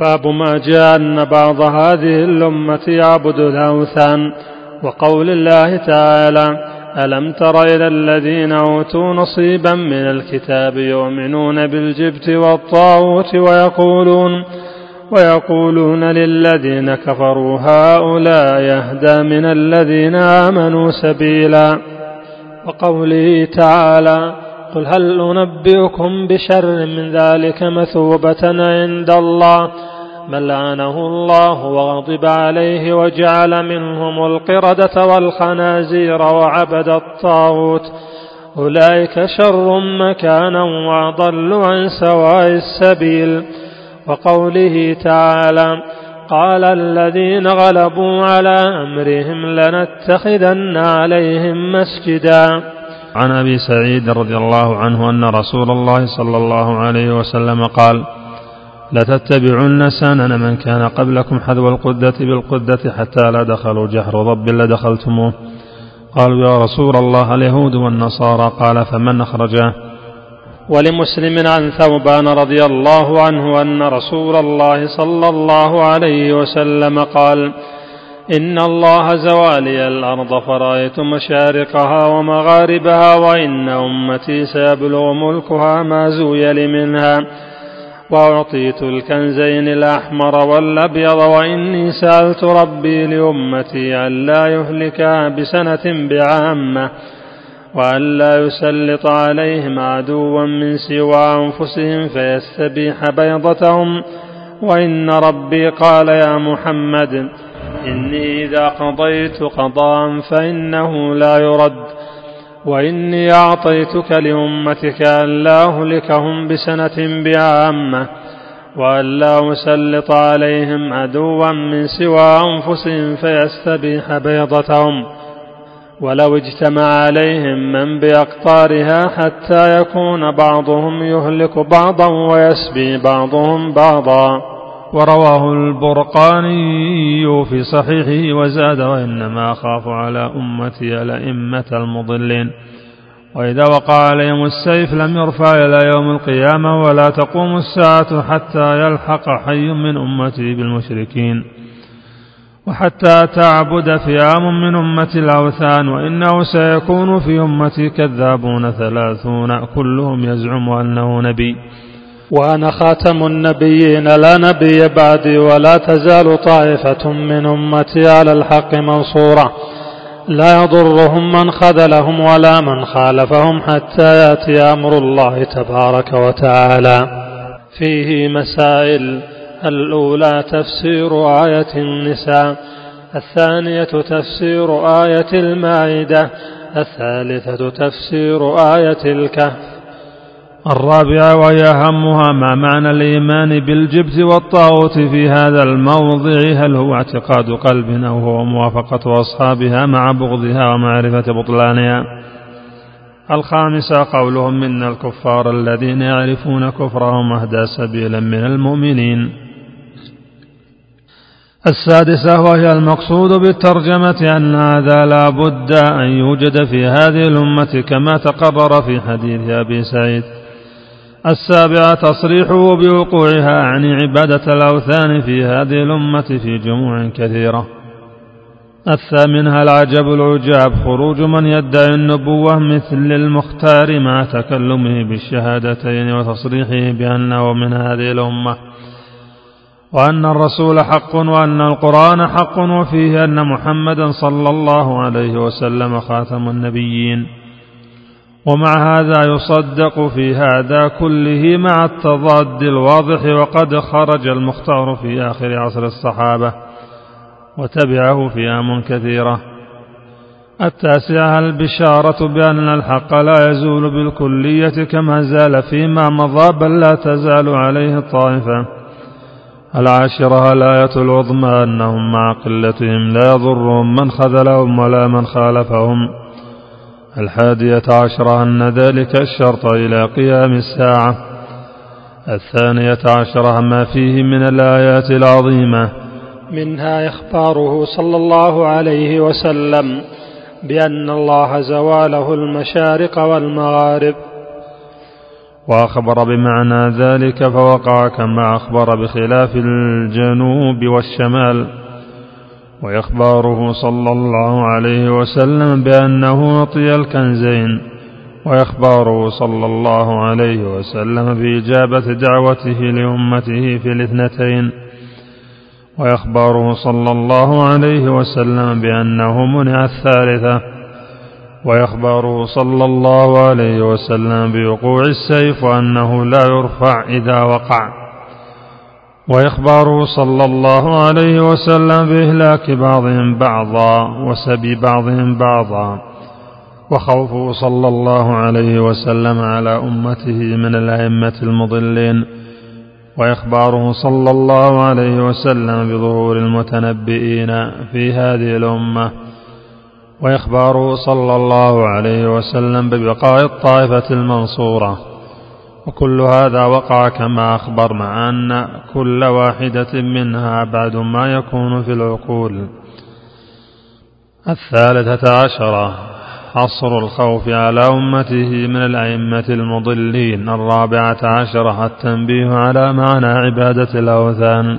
باب ما جاء أن بعض هذه الأمة يعبد الأوثان. وقول الله تعالى ألم تر إلى الذين أوتوا نصيبا من الكتاب يؤمنون بالجبت والطاغوت ويقولون ويقولون للذين كفروا هؤلاء يهدى من الذين آمنوا سبيلا. وقوله تعالى قل هل أنبئكم بشر من ذلك مثوبة عند الله من لعنه الله وغضب عليه وجعل منهم القردة والخنازير وعبد الطاغوت أولئك شر مكانا وأضل عن سواء السبيل وقوله تعالى قال الذين غلبوا على أمرهم لنتخذن عليهم مسجدا عن أبي سعيد رضي الله عنه أن رسول الله صلى الله عليه وسلم قال لتتبعن سنن من كان قبلكم حذو القدة بالقدة حتى لا دخلوا جحر ضب لدخلتموه قالوا يا رسول الله اليهود والنصارى قال فمن أخرجاه ولمسلم عن ثوبان رضي الله عنه أن رسول الله صلى الله عليه وسلم قال إن الله زوالي الأرض فرأيت مشارقها ومغاربها وإن أمتي سيبلغ ملكها ما زوي لي منها وأعطيت الكنزين الأحمر والأبيض وإني سألت ربي لأمتي ألا يهلكها بسنة بعامة وألا يسلط عليهم عدوا من سوى أنفسهم فيستبيح بيضتهم وإن ربي قال يا محمد إني إذا قضيت قضاء فإنه لا يرد وإني أعطيتك لأمتك ألا أهلكهم بسنة بعامة وألا أسلط عليهم عدوا من سوى أنفسهم فيستبيح بيضتهم. ولو اجتمع عليهم من بأقطارها حتى يكون بعضهم يهلك بعضا ويسبي بعضهم بعضا. ورواه البرقاني في صحيحه وزاد وإنما أخاف على أمتي الأئمة المضلين. وإذا وقع عليهم السيف لم يرفع إلى يوم القيامة ولا تقوم الساعة حتى يلحق حي من أمتي بالمشركين. وحتى تعبد فئام من أمة الأوثان وإنه سيكون في أمتي كذابون ثلاثون كلهم يزعم أنه نبي. وأنا خاتم النبيين لا نبي بعدي ولا تزال طائفة من أمتي على الحق منصورة. لا يضرهم من خذلهم ولا من خالفهم حتى يأتي أمر الله تبارك وتعالى. فيه مسائل الأولى تفسير آية النساء الثانية تفسير آية المائدة الثالثة تفسير آية الكهف. الرابعة وهي أهمها ما معنى الإيمان بالجبت والطاغوت في هذا الموضع؟ هل هو اعتقاد قلب أو هو موافقة أصحابها مع بغضها ومعرفة بطلانها؟ الخامسة قولهم من الكفار الذين يعرفون كفرهم أهدى سبيلا من المؤمنين. السادسة وهي المقصود بالترجمة أن هذا لا بد أن يوجد في هذه الأمة كما تقرر في حديث أبي سعيد. السابعة تصريحه بوقوعها عن عبادة الأوثان في هذه الأمة في جموع كثيرة. الثامنها العجب العجاب خروج من يدعي النبوة مثل المختار مع تكلمه بالشهادتين وتصريحه بأنه من هذه الأمة. وأن الرسول حق وأن القرآن حق وفيه أن محمدا صلى الله عليه وسلم خاتم النبيين. ومع هذا يصدق في هذا كله مع التضاد الواضح وقد خرج المختار في آخر عصر الصحابة وتبعه فئام كثيرة. التاسعة البشارة بأن الحق لا يزول بالكلية كما زال فيما مضى بل لا تزال عليه الطائفة العاشرة الآية العظمى أنهم مع قلتهم لا يضرهم من خذلهم ولا من خالفهم. الحادية عشرة أن ذلك الشرط إلى قيام الساعة. الثانية عشرة ما فيه من الآيات العظيمة. منها إخباره صلى الله عليه وسلم بأن الله زواله المشارق والمغارب. وأخبر بمعنى ذلك فوقع كما أخبر بخلاف الجنوب والشمال. وإخباره صلى الله عليه وسلم بأنه أعطي الكنزين وإخباره صلى الله عليه وسلم بإجابة دعوته لأمته في الاثنتين وإخباره صلى الله عليه وسلم بأنه منع الثالثة ويخبره صلى الله عليه وسلم بوقوع السيف وأنه لا يرفع إذا وقع. وإخباره صلى الله عليه وسلم بإهلاك بعضهم بعضا وسبي بعضهم بعضا. وخوفه صلى الله عليه وسلم على أمته من الأئمة المضلين. وإخباره صلى الله عليه وسلم بظهور المتنبئين في هذه الأمة. وإخباره صلى الله عليه وسلم ببقاء الطائفة المنصورة. وكل هذا وقع كما أخبر مع أن كل واحدة منها بعد ما يكون في العقول. الثالثة عشرة حصر الخوف على أمته من الأئمة المضلين. الرابعة عشرة التنبيه على معنى عبادة الأوثان.